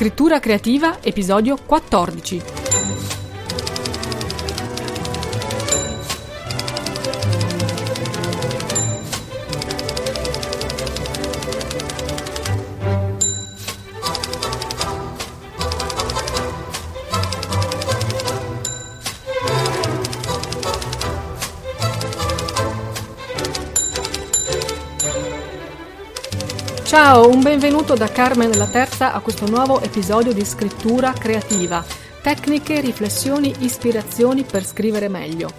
Scrittura creativa, episodio 14. Ciao, un benvenuto da Carmen la Terza a questo nuovo episodio di Scrittura Creativa. Tecniche, riflessioni, ispirazioni per scrivere meglio.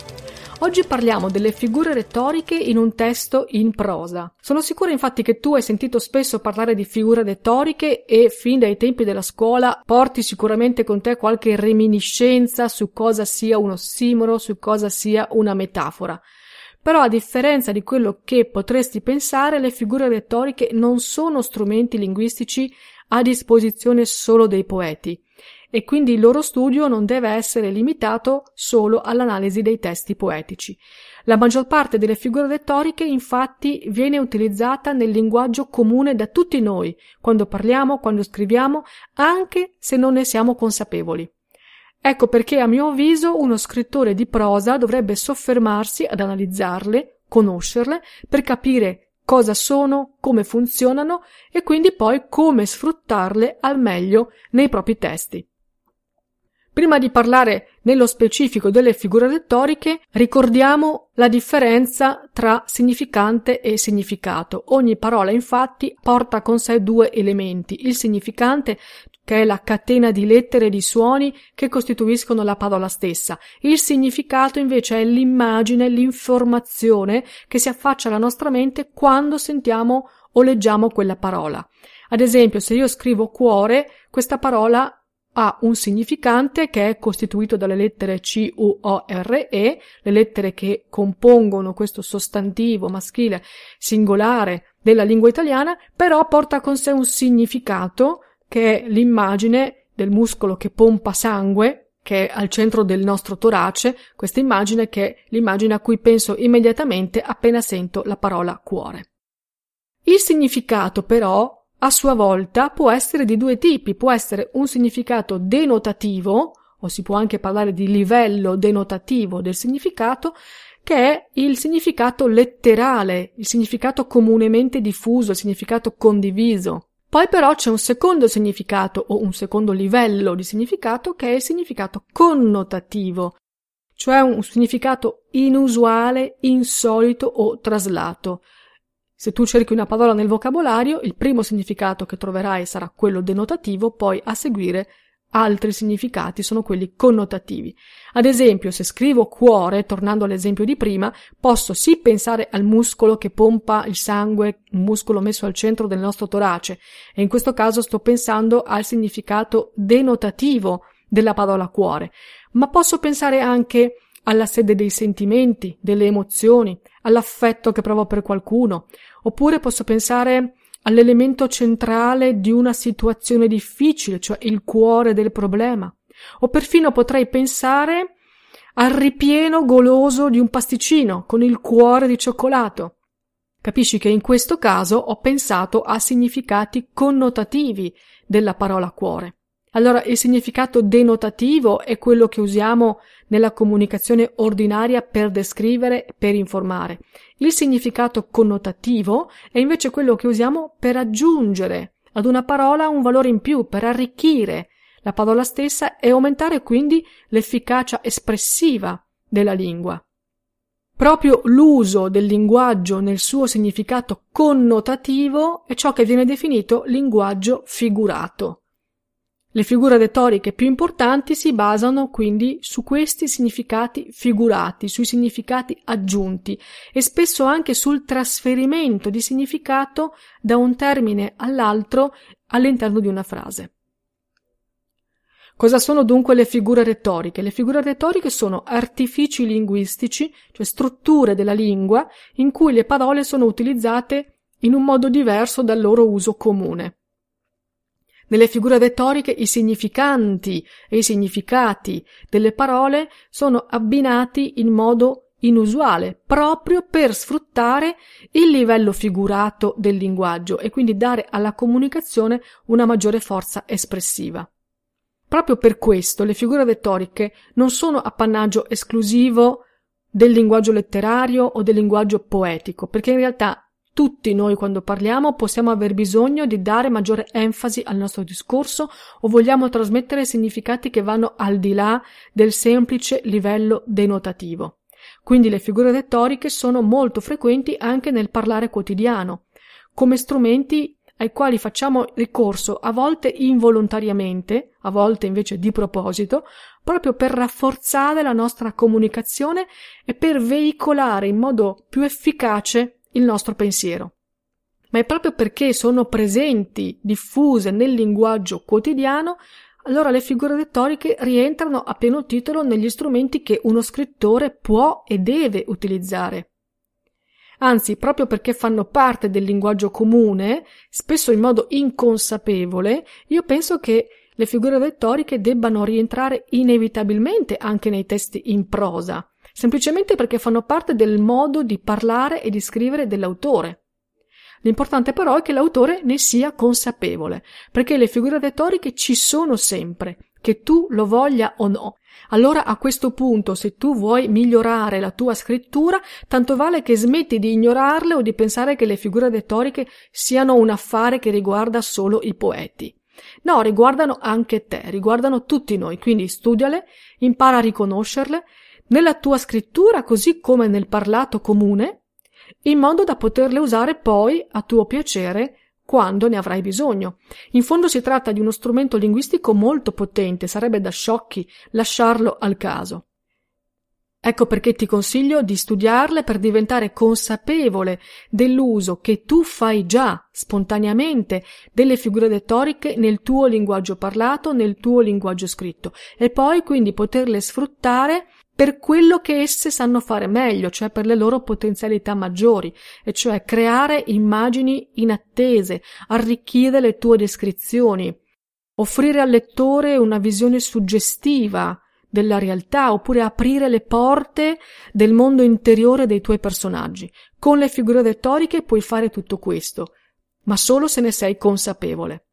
Oggi parliamo delle figure retoriche in un testo in prosa. Sono sicura infatti che tu hai sentito spesso parlare di figure retoriche e fin dai tempi della scuola porti sicuramente con te qualche reminiscenza su cosa sia un ossimoro, su cosa sia una metafora. Però a differenza di quello che potresti pensare, le figure retoriche non sono strumenti linguistici a disposizione solo dei poeti e quindi il loro studio non deve essere limitato solo all'analisi dei testi poetici. La maggior parte delle figure retoriche infatti viene utilizzata nel linguaggio comune da tutti noi, quando parliamo, quando scriviamo, anche se non ne siamo consapevoli. Ecco perché a mio avviso uno scrittore di prosa dovrebbe soffermarsi ad analizzarle, conoscerle, per capire cosa sono, come funzionano e quindi poi come sfruttarle al meglio nei propri testi. Prima di parlare nello specifico delle figure retoriche, ricordiamo la differenza tra significante e significato. Ogni parola infatti porta con sé due elementi, il significante che è la catena di lettere e di suoni che costituiscono la parola stessa. Il significato invece è l'immagine, l'informazione che si affaccia alla nostra mente quando sentiamo o leggiamo quella parola. Ad esempio, se io scrivo cuore, questa parola ha un significante che è costituito dalle lettere C, U, O, R, E, le lettere che compongono questo sostantivo maschile singolare della lingua italiana, però porta con sé un significato che è l'immagine del muscolo che pompa sangue, che è al centro del nostro torace, questa immagine che è l'immagine a cui penso immediatamente appena sento la parola cuore. Il significato però a sua volta può essere di due tipi, può essere un significato denotativo, o si può anche parlare di livello denotativo del significato, che è il significato letterale, il significato comunemente diffuso, il significato condiviso. Poi però c'è un secondo significato o un secondo livello di significato che è il significato connotativo, cioè un significato inusuale, insolito o traslato. Se tu cerchi una parola nel vocabolario, il primo significato che troverai sarà quello denotativo, poi a seguire Altri significati sono quelli connotativi. Ad esempio, se scrivo cuore, tornando all'esempio di prima, posso sì pensare al muscolo che pompa il sangue, un muscolo messo al centro del nostro torace, e in questo caso sto pensando al significato denotativo della parola cuore, ma posso pensare anche alla sede dei sentimenti, delle emozioni, all'affetto che provo per qualcuno, oppure posso pensare all'elemento centrale di una situazione difficile, cioè il cuore del problema. O perfino potrei pensare al ripieno goloso di un pasticcino con il cuore di cioccolato. Capisci che in questo caso ho pensato a significati connotativi della parola cuore. Allora il significato denotativo è quello che usiamo nella comunicazione ordinaria per descrivere, per informare. Il significato connotativo è invece quello che usiamo per aggiungere ad una parola un valore in più, per arricchire la parola stessa e aumentare quindi l'efficacia espressiva della lingua. Proprio l'uso del linguaggio nel suo significato connotativo è ciò che viene definito linguaggio figurato. Le figure retoriche più importanti si basano quindi su questi significati figurati, sui significati aggiunti e spesso anche sul trasferimento di significato da un termine all'altro all'interno di una frase. Cosa sono dunque le figure retoriche? Le figure retoriche sono artifici linguistici, cioè strutture della lingua in cui le parole sono utilizzate in un modo diverso dal loro uso comune. Nelle figure retoriche i significanti e i significati delle parole sono abbinati in modo inusuale, proprio per sfruttare il livello figurato del linguaggio e quindi dare alla comunicazione una maggiore forza espressiva. Proprio per questo le figure retoriche non sono appannaggio esclusivo del linguaggio letterario o del linguaggio poetico, perché in realtà tutti noi quando parliamo possiamo aver bisogno di dare maggiore enfasi al nostro discorso o vogliamo trasmettere significati che vanno al di là del semplice livello denotativo. Quindi le figure retoriche sono molto frequenti anche nel parlare quotidiano, come strumenti ai quali facciamo ricorso a volte involontariamente, a volte invece di proposito, proprio per rafforzare la nostra comunicazione e per veicolare in modo più efficace il nostro pensiero. Ma è proprio perché sono presenti, diffuse nel linguaggio quotidiano, allora le figure retoriche rientrano a pieno titolo negli strumenti che uno scrittore può e deve utilizzare. Anzi, proprio perché fanno parte del linguaggio comune, spesso in modo inconsapevole, io penso che le figure retoriche debbano rientrare inevitabilmente anche nei testi in prosa, semplicemente perché fanno parte del modo di parlare e di scrivere dell'autore. L'importante però è che l'autore ne sia consapevole, perché le figure retoriche ci sono sempre, che tu lo voglia o no. Allora a questo punto, se tu vuoi migliorare la tua scrittura, tanto vale che smetti di ignorarle o di pensare che le figure retoriche siano un affare che riguarda solo i poeti. No, riguardano anche te, riguardano tutti noi, quindi studiale, impara a riconoscerle nella tua scrittura così come nel parlato comune, in modo da poterle usare poi a tuo piacere quando ne avrai bisogno. In fondo si tratta di uno strumento linguistico molto potente, sarebbe da sciocchi lasciarlo al caso. Ecco perché ti consiglio di studiarle per diventare consapevole dell'uso che tu fai già spontaneamente delle figure retoriche nel tuo linguaggio parlato, nel tuo linguaggio scritto e poi quindi poterle sfruttare per quello che esse sanno fare meglio, cioè per le loro potenzialità maggiori, e cioè creare immagini inattese, arricchire le tue descrizioni, offrire al lettore una visione suggestiva della realtà, oppure aprire le porte del mondo interiore dei tuoi personaggi. Con le figure retoriche puoi fare tutto questo, ma solo se ne sei consapevole.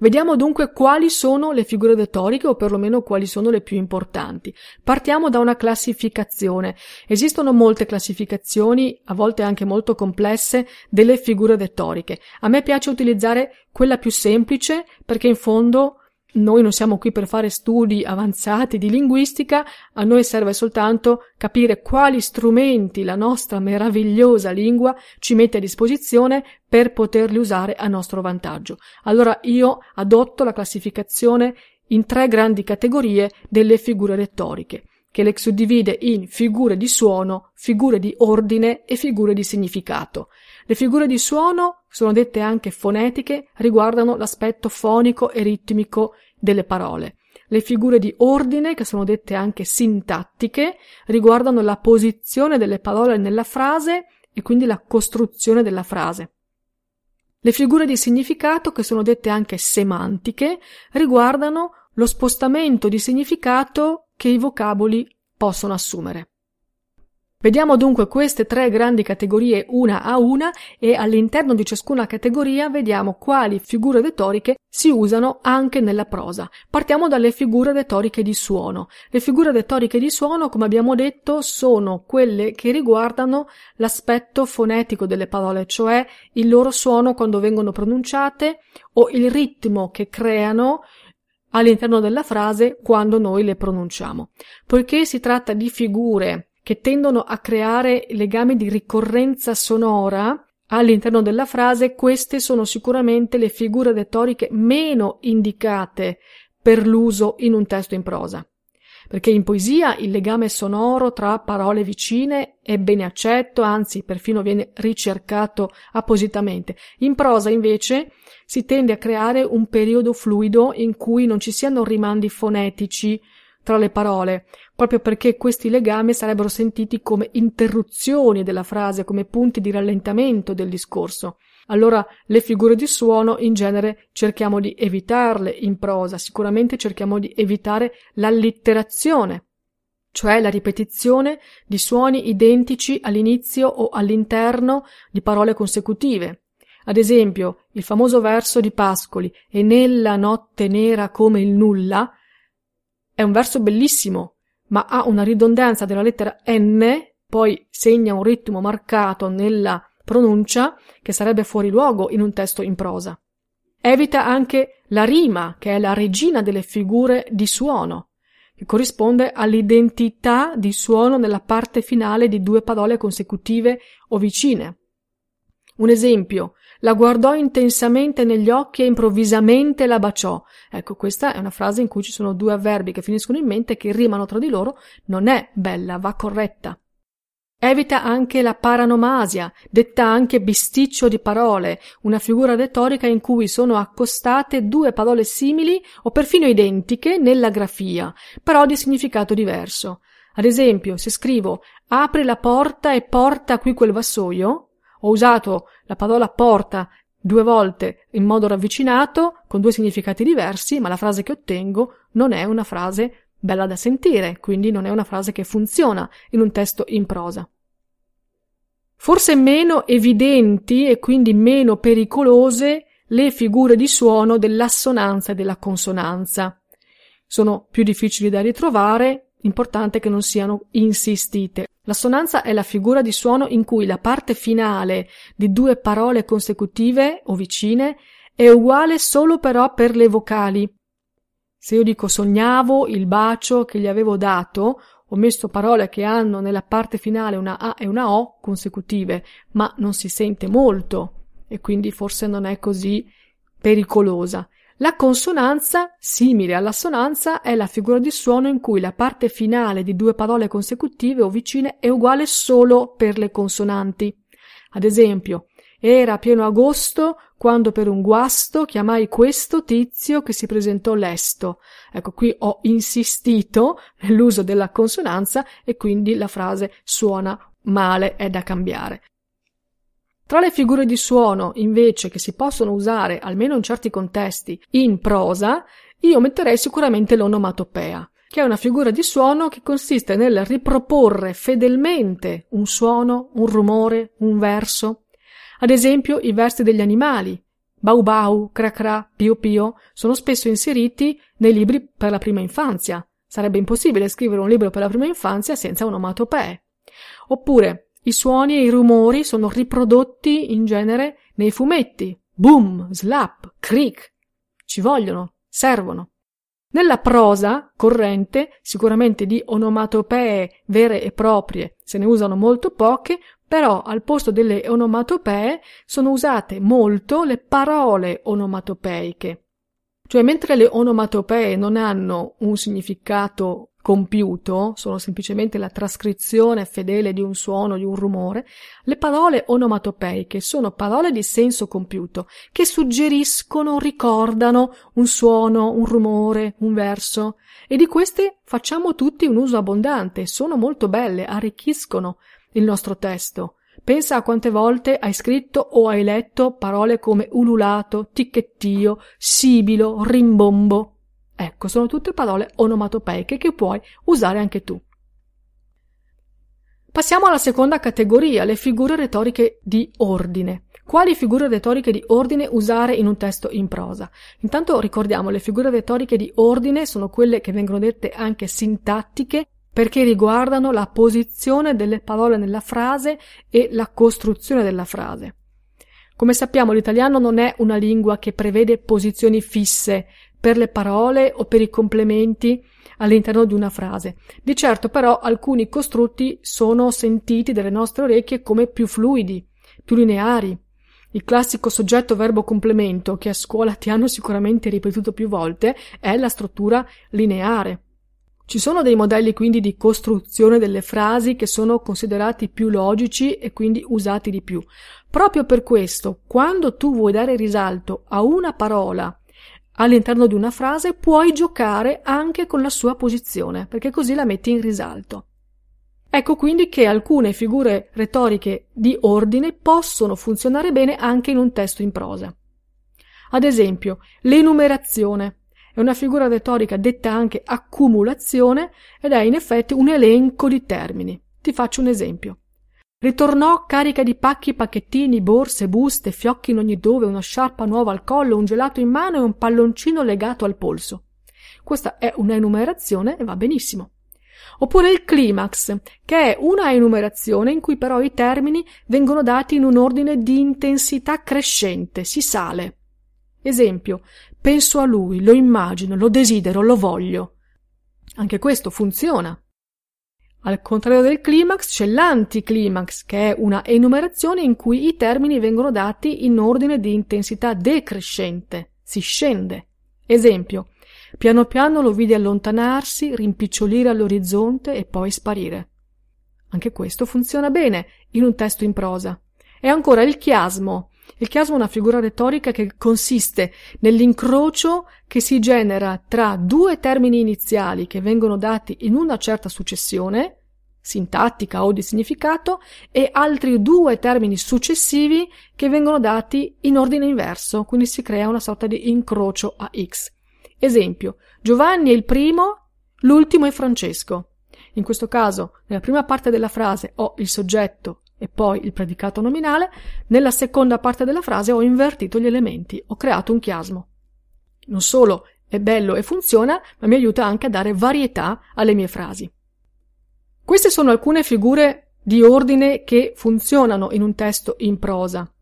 Vediamo dunque quali sono le figure retoriche o perlomeno quali sono le più importanti. Partiamo da una classificazione. Esistono molte classificazioni, a volte anche molto complesse, delle figure retoriche. A me piace utilizzare quella più semplice perché in fondo noi non siamo qui per fare studi avanzati di linguistica, a noi serve soltanto capire quali strumenti la nostra meravigliosa lingua ci mette a disposizione per poterli usare a nostro vantaggio. Allora io adotto la classificazione in tre grandi categorie delle figure retoriche, che le suddivide in figure di suono, figure di ordine e figure di significato. Le figure di suono, sono dette anche fonetiche, riguardano l'aspetto fonico e ritmico delle parole. Le figure di ordine, che sono dette anche sintattiche, riguardano la posizione delle parole nella frase e quindi la costruzione della frase. Le figure di significato, che sono dette anche semantiche, riguardano lo spostamento di significato che i vocaboli possono assumere. Vediamo dunque queste tre grandi categorie una a una e all'interno di ciascuna categoria vediamo quali figure retoriche si usano anche nella prosa. Partiamo dalle figure retoriche di suono. Le figure retoriche di suono, come abbiamo detto, sono quelle che riguardano l'aspetto fonetico delle parole, cioè il loro suono quando vengono pronunciate o il ritmo che creano all'interno della frase quando noi le pronunciamo. Poiché si tratta di figure che tendono a creare legami di ricorrenza sonora all'interno della frase, queste sono sicuramente le figure retoriche meno indicate per l'uso in un testo in prosa. Perché in poesia il legame sonoro tra parole vicine è bene accetto, anzi perfino viene ricercato appositamente. In prosa invece si tende a creare un periodo fluido in cui non ci siano rimandi fonetici tra le parole, proprio perché questi legami sarebbero sentiti come interruzioni della frase, come punti di rallentamento del discorso. Allora le figure di suono in genere cerchiamo di evitarle in prosa, sicuramente cerchiamo di evitare l'allitterazione. cioè la ripetizione di suoni identici all'inizio o all'interno di parole consecutive. Ad esempio, il famoso verso di Pascoli e nella notte nera come il nulla è un verso bellissimo, ma ha una ridondanza della lettera N, poi segna un ritmo marcato nella pronuncia che sarebbe fuori luogo in un testo in prosa. Evita anche la rima, che è la regina delle figure di suono che corrisponde all'identità di suono nella parte finale di due parole consecutive o vicine. Un esempio, la guardò intensamente negli occhi e improvvisamente la baciò. Ecco, questa è una frase in cui ci sono due avverbi che finiscono in mente che rimano tra di loro, non è bella, va corretta. Evita anche la paranomasia, detta anche bisticcio di parole, una figura retorica in cui sono accostate due parole simili o perfino identiche nella grafia, però di significato diverso. Ad esempio, se scrivo apri la porta e porta qui quel vassoio, ho usato la parola porta due volte in modo ravvicinato, con due significati diversi, ma la frase che ottengo non è una frase bella da sentire, quindi non è una frase che funziona in un testo in prosa. Forse meno evidenti e quindi meno pericolose le figure di suono dell'assonanza e della consonanza. Sono più difficili da ritrovare, importante che non siano insistite. L'assonanza è la figura di suono in cui la parte finale di due parole consecutive o vicine è uguale solo però per le vocali, se io dico sognavo il bacio che gli avevo dato, ho messo parole che hanno nella parte finale una A e una O consecutive, ma non si sente molto e quindi forse non è così pericolosa. La consonanza, simile all'assonanza, è la figura di suono in cui la parte finale di due parole consecutive o vicine è uguale solo per le consonanti. Ad esempio, era pieno agosto quando per un guasto chiamai questo tizio che si presentò lesto. Ecco, qui ho insistito nell'uso della consonanza e quindi la frase suona male, è da cambiare. Tra le figure di suono, invece, che si possono usare, almeno in certi contesti, in prosa, io metterei sicuramente l'onomatopea, che è una figura di suono che consiste nel riproporre fedelmente un suono, un rumore, un verso, ad esempio, i versi degli animali, bau bau, cra cra, pio pio, sono spesso inseriti nei libri per la prima infanzia. Sarebbe impossibile scrivere un libro per la prima infanzia senza onomatopee. Oppure, i suoni e i rumori sono riprodotti in genere nei fumetti. Boom, slap, creak. Ci vogliono, servono. Nella prosa corrente, sicuramente di onomatopee vere e proprie se ne usano molto poche, però al posto delle onomatopee sono usate molto le parole onomatopeiche. Cioè, mentre le onomatopee non hanno un significato compiuto, sono semplicemente la trascrizione fedele di un suono, di un rumore, le parole onomatopeiche sono parole di senso compiuto, che suggeriscono, ricordano un suono, un rumore, un verso, e di queste facciamo tutti un uso abbondante, sono molto belle, arricchiscono il nostro testo. Pensa a quante volte hai scritto o hai letto parole come ululato, ticchettio, sibilo, rimbombo. Ecco, sono tutte parole onomatopeiche che puoi usare anche tu. Passiamo alla seconda categoria, le figure retoriche di ordine. Quali figure retoriche di ordine usare in un testo in prosa? Intanto ricordiamo, le figure retoriche di ordine sono quelle che vengono dette anche sintattiche perché riguardano la posizione delle parole nella frase e la costruzione della frase. Come sappiamo l'italiano non è una lingua che prevede posizioni fisse per le parole o per i complementi all'interno di una frase. Di certo però alcuni costrutti sono sentiti dalle nostre orecchie come più fluidi, più lineari. Il classico soggetto verbo complemento che a scuola ti hanno sicuramente ripetuto più volte è la struttura lineare. Ci sono dei modelli quindi di costruzione delle frasi che sono considerati più logici e quindi usati di più. Proprio per questo, quando tu vuoi dare risalto a una parola all'interno di una frase, puoi giocare anche con la sua posizione, perché così la metti in risalto. Ecco quindi che alcune figure retoriche di ordine possono funzionare bene anche in un testo in prosa. Ad esempio, l'enumerazione È una figura retorica detta anche accumulazione ed è in effetti un elenco di termini. Ti faccio un esempio. Ritornò carica di pacchi, pacchettini, borse, buste, fiocchi in ogni dove, una sciarpa nuova al collo, un gelato in mano e un palloncino legato al polso. Questa è una enumerazione e va benissimo. Oppure il climax, che è una enumerazione in cui però i termini vengono dati in un ordine di intensità crescente, si sale. Esempio, penso a lui, lo immagino, lo desidero, lo voglio. Anche questo funziona. Al contrario del climax c'è l'anticlimax, che è una enumerazione in cui i termini vengono dati in ordine di intensità decrescente, si scende. Esempio, piano piano lo vide allontanarsi, rimpicciolire all'orizzonte e poi sparire. Anche questo funziona bene in un testo in prosa. E ancora il chiasmo. Il chiasmo è una figura retorica che consiste nell'incrocio che si genera tra due termini iniziali che vengono dati in una certa successione, sintattica o di significato, e altri due termini successivi che vengono dati in ordine inverso, quindi si crea una sorta di incrocio a X. Esempio, Giovanni è il primo, l'ultimo è Francesco. In questo caso, nella prima parte della frase ho il soggetto e poi il predicato nominale, nella seconda parte della frase ho invertito gli elementi, ho creato un chiasmo. Non solo è bello e funziona, ma mi aiuta anche a dare varietà alle mie frasi. Queste sono alcune figure di ordine che funzionano in un testo in prosa.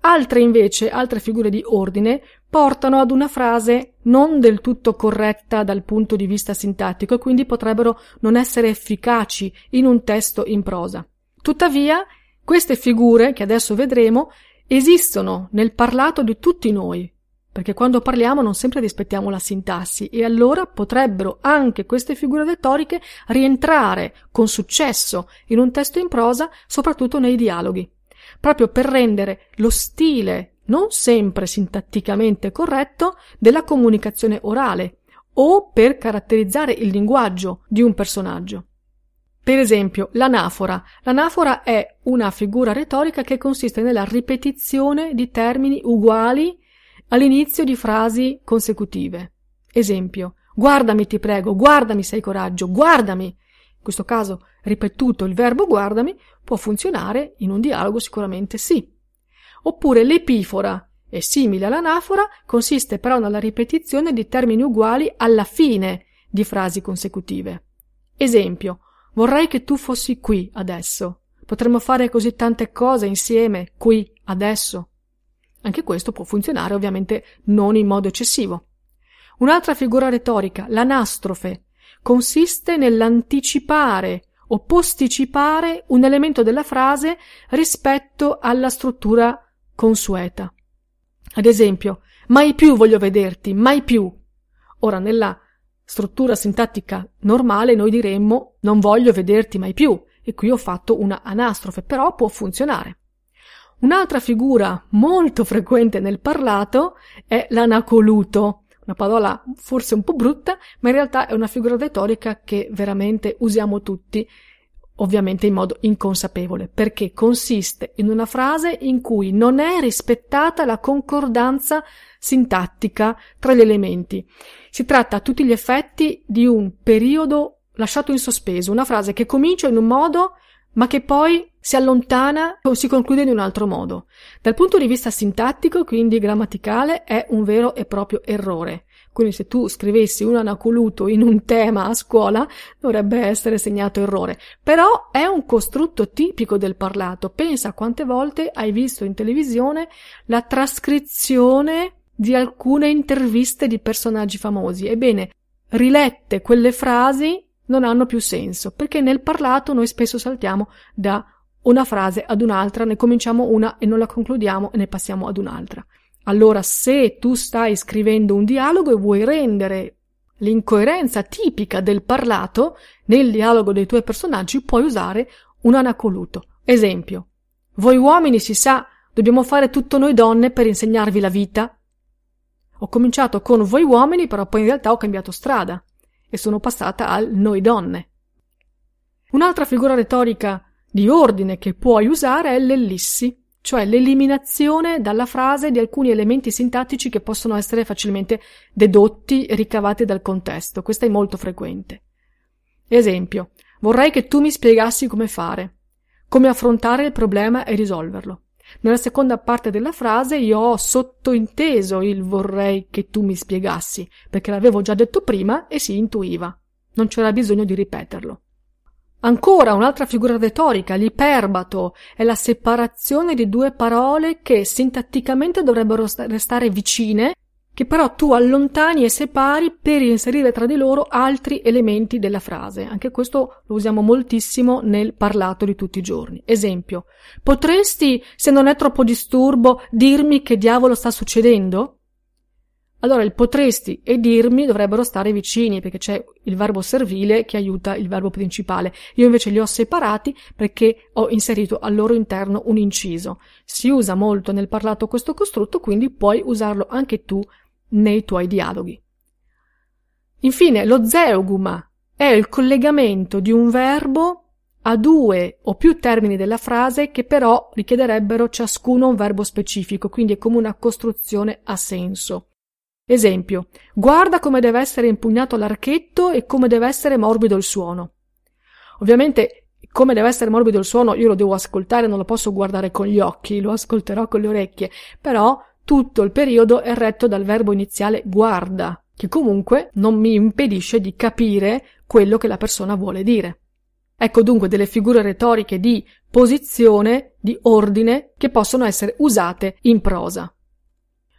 Altre invece, altre figure di ordine, portano ad una frase non del tutto corretta dal punto di vista sintattico e quindi potrebbero non essere efficaci in un testo in prosa. Tuttavia, queste figure, che adesso vedremo, esistono nel parlato di tutti noi, perché quando parliamo non sempre rispettiamo la sintassi e allora potrebbero anche queste figure retoriche rientrare con successo in un testo in prosa, soprattutto nei dialoghi, proprio per rendere lo stile non sempre sintatticamente corretto della comunicazione orale o per caratterizzare il linguaggio di un personaggio. Per esempio, l'anafora. L'anafora è una figura retorica che consiste nella ripetizione di termini uguali all'inizio di frasi consecutive. Esempio, guardami ti prego, guardami sei coraggio, guardami. In questo caso, ripetuto il verbo guardami può funzionare in un dialogo sicuramente sì. Oppure l'epifora è simile all'anafora, consiste però nella ripetizione di termini uguali alla fine di frasi consecutive. Esempio, Vorrei che tu fossi qui adesso. Potremmo fare così tante cose insieme, qui, adesso. Anche questo può funzionare, ovviamente non in modo eccessivo. Un'altra figura retorica, l'anastrofe, consiste nell'anticipare o posticipare un elemento della frase rispetto alla struttura consueta. Ad esempio, mai più voglio vederti, mai più. Ora, nella struttura sintattica normale noi diremmo non voglio vederti mai più e qui ho fatto una anastrofe, però può funzionare. Un'altra figura molto frequente nel parlato è l'anacoluto, una parola forse un po' brutta, ma in realtà è una figura retorica che veramente usiamo tutti, ovviamente in modo inconsapevole, perché consiste in una frase in cui non è rispettata la concordanza sintattica tra gli elementi. Si tratta a tutti gli effetti di un periodo lasciato in sospeso, una frase che comincia in un modo ma che poi si allontana o si conclude in un altro modo. Dal punto di vista sintattico, quindi grammaticale, è un vero e proprio errore. Quindi se tu scrivessi un anacoluto in un tema a scuola, dovrebbe essere segnato errore. Però è un costrutto tipico del parlato. Pensa quante volte hai visto in televisione la trascrizione di alcune interviste di personaggi famosi. Ebbene, rilette quelle frasi non hanno più senso, perché nel parlato noi spesso saltiamo da una frase ad un'altra, ne cominciamo una e non la concludiamo e ne passiamo ad un'altra. Allora, se tu stai scrivendo un dialogo e vuoi rendere l'incoerenza tipica del parlato nel dialogo dei tuoi personaggi, puoi usare un anacoluto. Esempio, voi uomini si sa, dobbiamo fare tutto noi donne per insegnarvi la vita. Ho cominciato con voi uomini, però poi in realtà ho cambiato strada e sono passata al noi donne. Un'altra figura retorica di ordine che puoi usare è l'ellissi, cioè l'eliminazione dalla frase di alcuni elementi sintattici che possono essere facilmente dedotti ricavati dal contesto. Questo è molto frequente. Esempio, vorrei che tu mi spiegassi come fare, come affrontare il problema e risolverlo. Nella seconda parte della frase io ho sottointeso il vorrei che tu mi spiegassi, perché l'avevo già detto prima e si intuiva. Non c'era bisogno di ripeterlo. Ancora un'altra figura retorica, l'iperbato, è la separazione di due parole che sintatticamente dovrebbero restare vicine, che però tu allontani e separi per inserire tra di loro altri elementi della frase. Anche questo lo usiamo moltissimo nel parlato di tutti i giorni. Esempio, potresti, se non è troppo disturbo, dirmi che diavolo sta succedendo? Allora il potresti e dirmi dovrebbero stare vicini perché c'è il verbo servile che aiuta il verbo principale. Io invece li ho separati perché ho inserito al loro interno un inciso. Si usa molto nel parlato questo costrutto, quindi puoi usarlo anche tu nei tuoi dialoghi. Infine, lo zeuguma è il collegamento di un verbo a due o più termini della frase che però richiederebbero ciascuno un verbo specifico, quindi è come una costruzione a senso. Esempio, guarda come deve essere impugnato l'archetto e come deve essere morbido il suono. Ovviamente, come deve essere morbido il suono io lo devo ascoltare, non lo posso guardare con gli occhi, lo ascolterò con le orecchie, però tutto il periodo è retto dal verbo iniziale guarda, che comunque non mi impedisce di capire quello che la persona vuole dire. Ecco dunque delle figure retoriche di posizione, di ordine, che possono essere usate in prosa.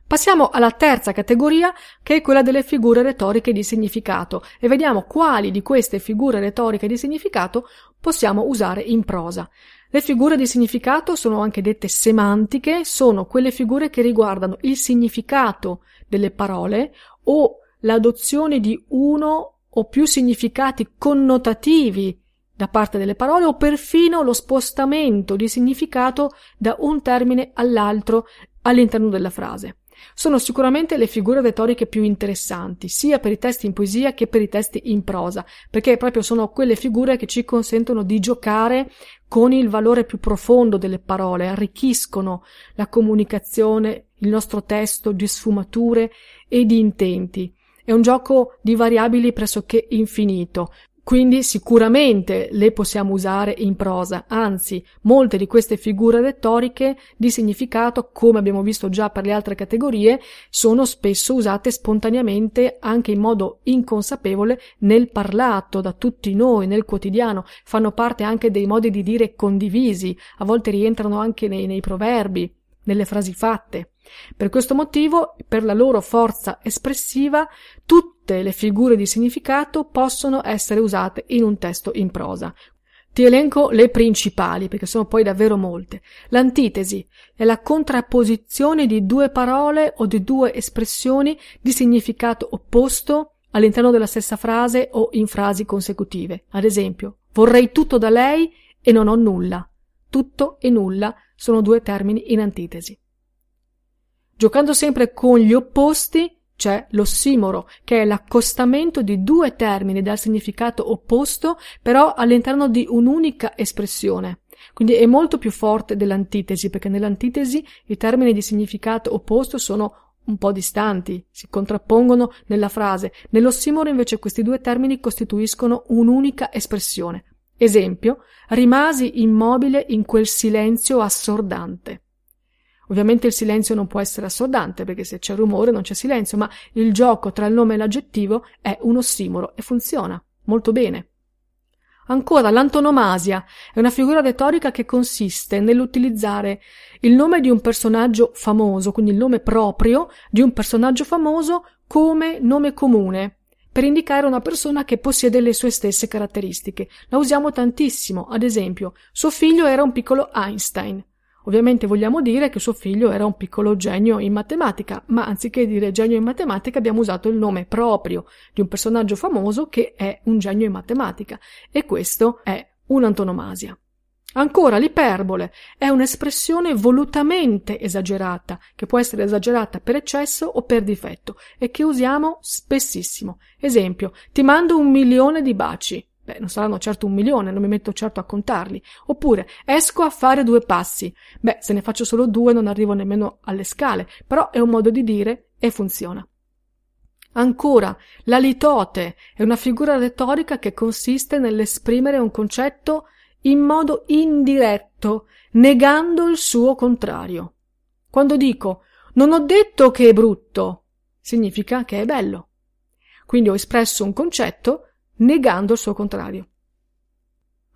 Passiamo alla terza categoria, che è quella delle figure retoriche di significato, e vediamo quali di queste figure retoriche di significato possiamo usare in prosa. Le figure di significato sono anche dette semantiche, sono quelle figure che riguardano il significato delle parole o l'adozione di uno o più significati connotativi da parte delle parole o perfino lo spostamento di significato da un termine all'altro all'interno della frase sono sicuramente le figure retoriche più interessanti, sia per i testi in poesia che per i testi in prosa, perché proprio sono quelle figure che ci consentono di giocare con il valore più profondo delle parole, arricchiscono la comunicazione, il nostro testo di sfumature e di intenti. È un gioco di variabili pressoché infinito, quindi sicuramente le possiamo usare in prosa, anzi molte di queste figure retoriche di significato, come abbiamo visto già per le altre categorie, sono spesso usate spontaneamente anche in modo inconsapevole nel parlato da tutti noi, nel quotidiano, fanno parte anche dei modi di dire condivisi, a volte rientrano anche nei, nei proverbi, nelle frasi fatte. Per questo motivo, per la loro forza espressiva, tutte le figure di significato possono essere usate in un testo in prosa. Ti elenco le principali, perché sono poi davvero molte. L'antitesi è la contrapposizione di due parole o di due espressioni di significato opposto all'interno della stessa frase o in frasi consecutive. Ad esempio, vorrei tutto da lei e non ho nulla. Tutto e nulla sono due termini in antitesi. Giocando sempre con gli opposti c'è l'ossimoro, che è l'accostamento di due termini dal significato opposto, però all'interno di un'unica espressione. Quindi è molto più forte dell'antitesi, perché nell'antitesi i termini di significato opposto sono un po' distanti, si contrappongono nella frase. Nell'ossimoro invece questi due termini costituiscono un'unica espressione. Esempio, rimasi immobile in quel silenzio assordante. Ovviamente il silenzio non può essere assordante perché se c'è rumore non c'è silenzio, ma il gioco tra il nome e l'aggettivo è un ossimoro e funziona molto bene. Ancora, l'antonomasia è una figura retorica che consiste nell'utilizzare il nome di un personaggio famoso, quindi il nome proprio di un personaggio famoso come nome comune, per indicare una persona che possiede le sue stesse caratteristiche. La usiamo tantissimo, ad esempio, suo figlio era un piccolo Einstein. Ovviamente vogliamo dire che suo figlio era un piccolo genio in matematica, ma anziché dire genio in matematica abbiamo usato il nome proprio di un personaggio famoso che è un genio in matematica e questo è un'antonomasia. Ancora l'iperbole è un'espressione volutamente esagerata, che può essere esagerata per eccesso o per difetto, e che usiamo spessissimo. Esempio, ti mando un milione di baci. Beh, non saranno certo un milione, non mi metto certo a contarli. Oppure, esco a fare due passi. Beh, se ne faccio solo due non arrivo nemmeno alle scale, però è un modo di dire e funziona. Ancora, la litote è una figura retorica che consiste nell'esprimere un concetto in modo indiretto, negando il suo contrario. Quando dico non ho detto che è brutto, significa che è bello. Quindi ho espresso un concetto negando il suo contrario.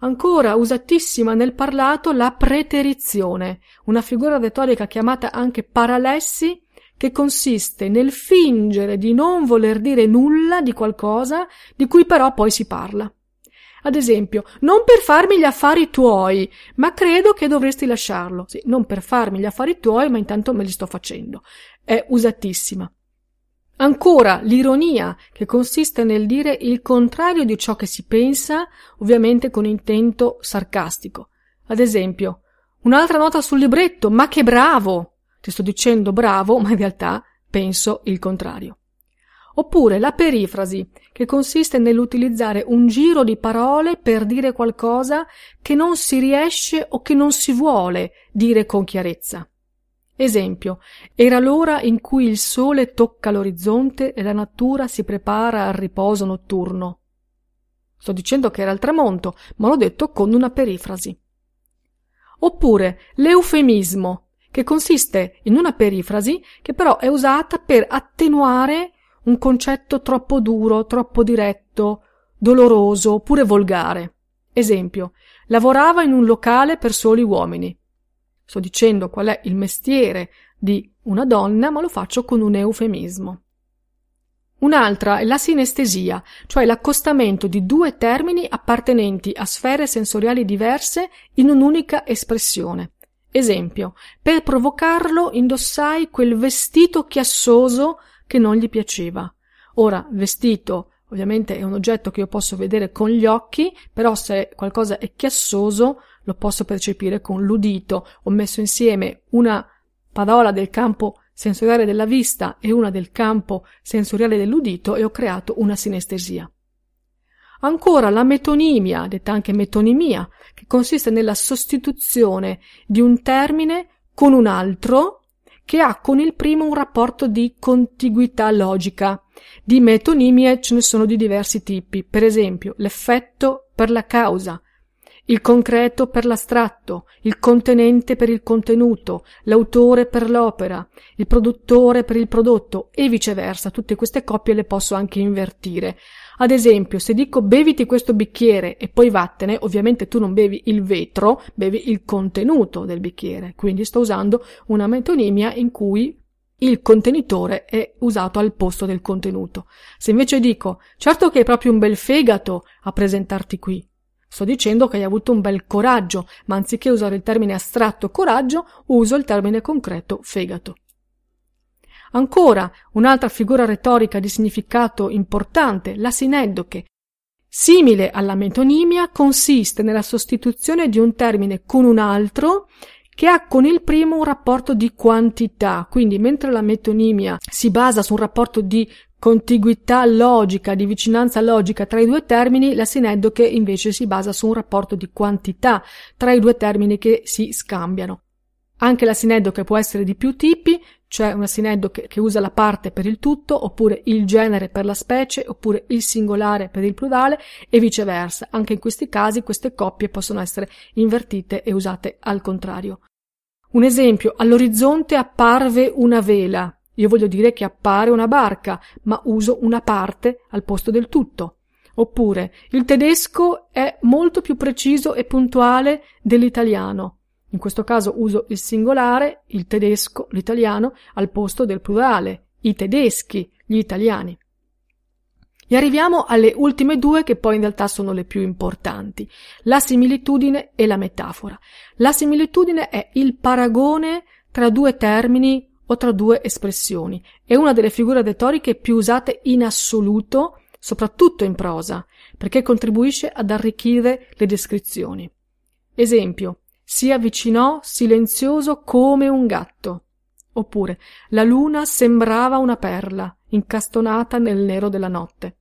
Ancora usatissima nel parlato la preterizione, una figura retorica chiamata anche paralessi, che consiste nel fingere di non voler dire nulla di qualcosa di cui però poi si parla. Ad esempio, non per farmi gli affari tuoi, ma credo che dovresti lasciarlo. Sì, non per farmi gli affari tuoi, ma intanto me li sto facendo. È usatissima. Ancora l'ironia, che consiste nel dire il contrario di ciò che si pensa, ovviamente con intento sarcastico. Ad esempio, un'altra nota sul libretto, ma che bravo! Ti sto dicendo bravo, ma in realtà penso il contrario. Oppure la perifrasi, che consiste nell'utilizzare un giro di parole per dire qualcosa che non si riesce o che non si vuole dire con chiarezza. Esempio, era l'ora in cui il sole tocca l'orizzonte e la natura si prepara al riposo notturno. Sto dicendo che era il tramonto, ma l'ho detto con una perifrasi. Oppure l'eufemismo, che consiste in una perifrasi che però è usata per attenuare un concetto troppo duro, troppo diretto, doloroso oppure volgare. Esempio, lavorava in un locale per soli uomini. Sto dicendo qual è il mestiere di una donna, ma lo faccio con un eufemismo. Un'altra è la sinestesia, cioè l'accostamento di due termini appartenenti a sfere sensoriali diverse in un'unica espressione. Esempio, per provocarlo indossai quel vestito chiassoso che non gli piaceva. Ora, vestito ovviamente è un oggetto che io posso vedere con gli occhi, però se qualcosa è chiassoso lo posso percepire con l'udito. Ho messo insieme una parola del campo sensoriale della vista e una del campo sensoriale dell'udito e ho creato una sinestesia. Ancora la metonimia, detta anche metonimia, che consiste nella sostituzione di un termine con un altro che ha con il primo un rapporto di contiguità logica. Di metonimie ce ne sono di diversi tipi, per esempio l'effetto per la causa, il concreto per l'astratto, il contenente per il contenuto, l'autore per l'opera, il produttore per il prodotto e viceversa. Tutte queste coppie le posso anche invertire. Ad esempio, se dico beviti questo bicchiere e poi vattene, ovviamente tu non bevi il vetro, bevi il contenuto del bicchiere. Quindi sto usando una metonimia in cui il contenitore è usato al posto del contenuto. Se invece dico, certo che hai proprio un bel fegato a presentarti qui, Sto dicendo che hai avuto un bel coraggio, ma anziché usare il termine astratto coraggio, uso il termine concreto fegato. Ancora, un'altra figura retorica di significato importante, la sineddoche. Simile alla metonimia, consiste nella sostituzione di un termine con un altro che ha con il primo un rapporto di quantità, quindi mentre la metonimia si basa su un rapporto di contiguità logica, di vicinanza logica tra i due termini, la sineddoche invece si basa su un rapporto di quantità tra i due termini che si scambiano. Anche la sineddoche può essere di più tipi, cioè una sineddoche che usa la parte per il tutto, oppure il genere per la specie, oppure il singolare per il plurale e viceversa. Anche in questi casi queste coppie possono essere invertite e usate al contrario. Un esempio, all'orizzonte apparve una vela, io voglio dire che appare una barca, ma uso una parte al posto del tutto. Oppure il tedesco è molto più preciso e puntuale dell'italiano. In questo caso uso il singolare, il tedesco, l'italiano, al posto del plurale, i tedeschi, gli italiani. E arriviamo alle ultime due che poi in realtà sono le più importanti, la similitudine e la metafora. La similitudine è il paragone tra due termini o tra due espressioni. È una delle figure retoriche più usate in assoluto, soprattutto in prosa, perché contribuisce ad arricchire le descrizioni. Esempio, si avvicinò silenzioso come un gatto. Oppure, la luna sembrava una perla, incastonata nel nero della notte.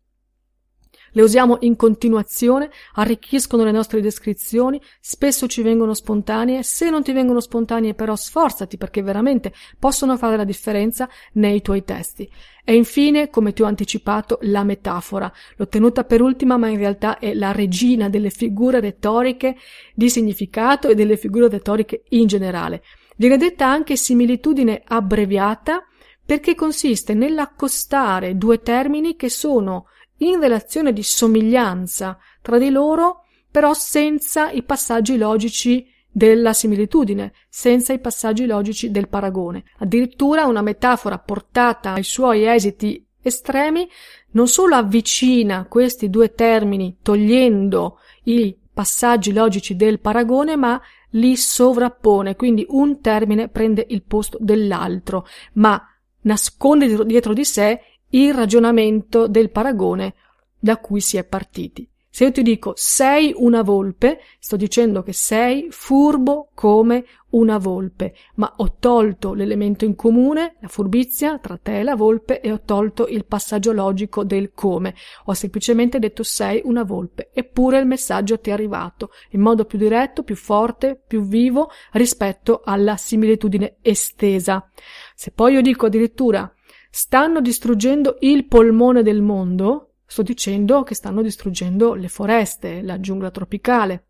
Le usiamo in continuazione, arricchiscono le nostre descrizioni, spesso ci vengono spontanee, se non ti vengono spontanee però sforzati perché veramente possono fare la differenza nei tuoi testi. E infine, come ti ho anticipato, la metafora. L'ho tenuta per ultima, ma in realtà è la regina delle figure retoriche di significato e delle figure retoriche in generale. Viene detta anche similitudine abbreviata perché consiste nell'accostare due termini che sono in relazione di somiglianza tra di loro, però senza i passaggi logici della similitudine, senza i passaggi logici del paragone. Addirittura una metafora portata ai suoi esiti estremi non solo avvicina questi due termini togliendo i passaggi logici del paragone, ma li sovrappone, quindi un termine prende il posto dell'altro, ma nasconde dietro di sé il ragionamento del paragone da cui si è partiti. Se io ti dico sei una volpe, sto dicendo che sei furbo come una volpe, ma ho tolto l'elemento in comune, la furbizia tra te e la volpe, e ho tolto il passaggio logico del come. Ho semplicemente detto sei una volpe, eppure il messaggio ti è arrivato in modo più diretto, più forte, più vivo rispetto alla similitudine estesa. Se poi io dico addirittura stanno distruggendo il polmone del mondo, Sto dicendo che stanno distruggendo le foreste, la giungla tropicale.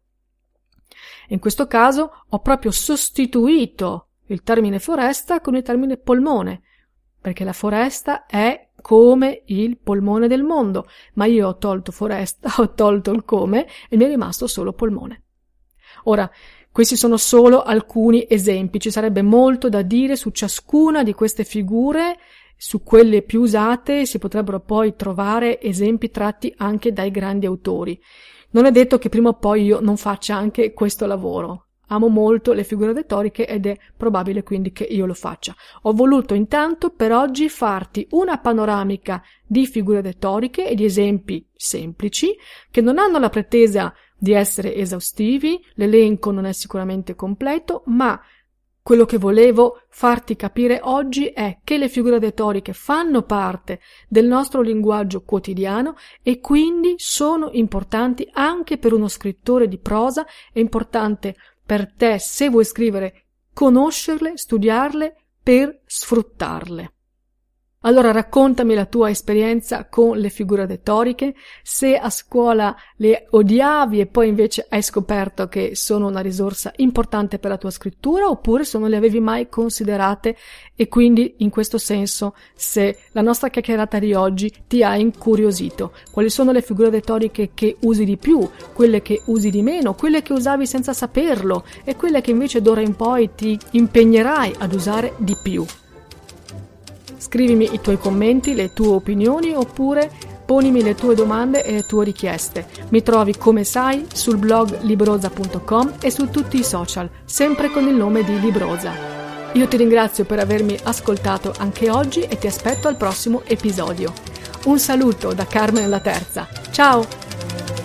In questo caso ho proprio sostituito il termine foresta con il termine polmone, perché la foresta è come il polmone del mondo, ma io ho tolto foresta, ho tolto il come e mi è rimasto solo polmone. Ora, questi sono solo alcuni esempi, ci sarebbe molto da dire su ciascuna di queste figure su quelle più usate si potrebbero poi trovare esempi tratti anche dai grandi autori. Non è detto che prima o poi io non faccia anche questo lavoro. Amo molto le figure retoriche ed è probabile quindi che io lo faccia. Ho voluto intanto per oggi farti una panoramica di figure retoriche e di esempi semplici che non hanno la pretesa di essere esaustivi, l'elenco non è sicuramente completo, ma quello che volevo farti capire oggi è che le figure retoriche fanno parte del nostro linguaggio quotidiano e quindi sono importanti anche per uno scrittore di prosa, è importante per te se vuoi scrivere conoscerle, studiarle per sfruttarle. Allora raccontami la tua esperienza con le figure retoriche, se a scuola le odiavi e poi invece hai scoperto che sono una risorsa importante per la tua scrittura oppure se non le avevi mai considerate e quindi in questo senso se la nostra chiacchierata di oggi ti ha incuriosito. Quali sono le figure retoriche che usi di più, quelle che usi di meno, quelle che usavi senza saperlo e quelle che invece d'ora in poi ti impegnerai ad usare di più. Scrivimi i tuoi commenti, le tue opinioni oppure ponimi le tue domande e le tue richieste. Mi trovi come sai sul blog libroza.com e su tutti i social, sempre con il nome di Libroza. Io ti ringrazio per avermi ascoltato anche oggi e ti aspetto al prossimo episodio. Un saluto da Carmen la Terza. Ciao!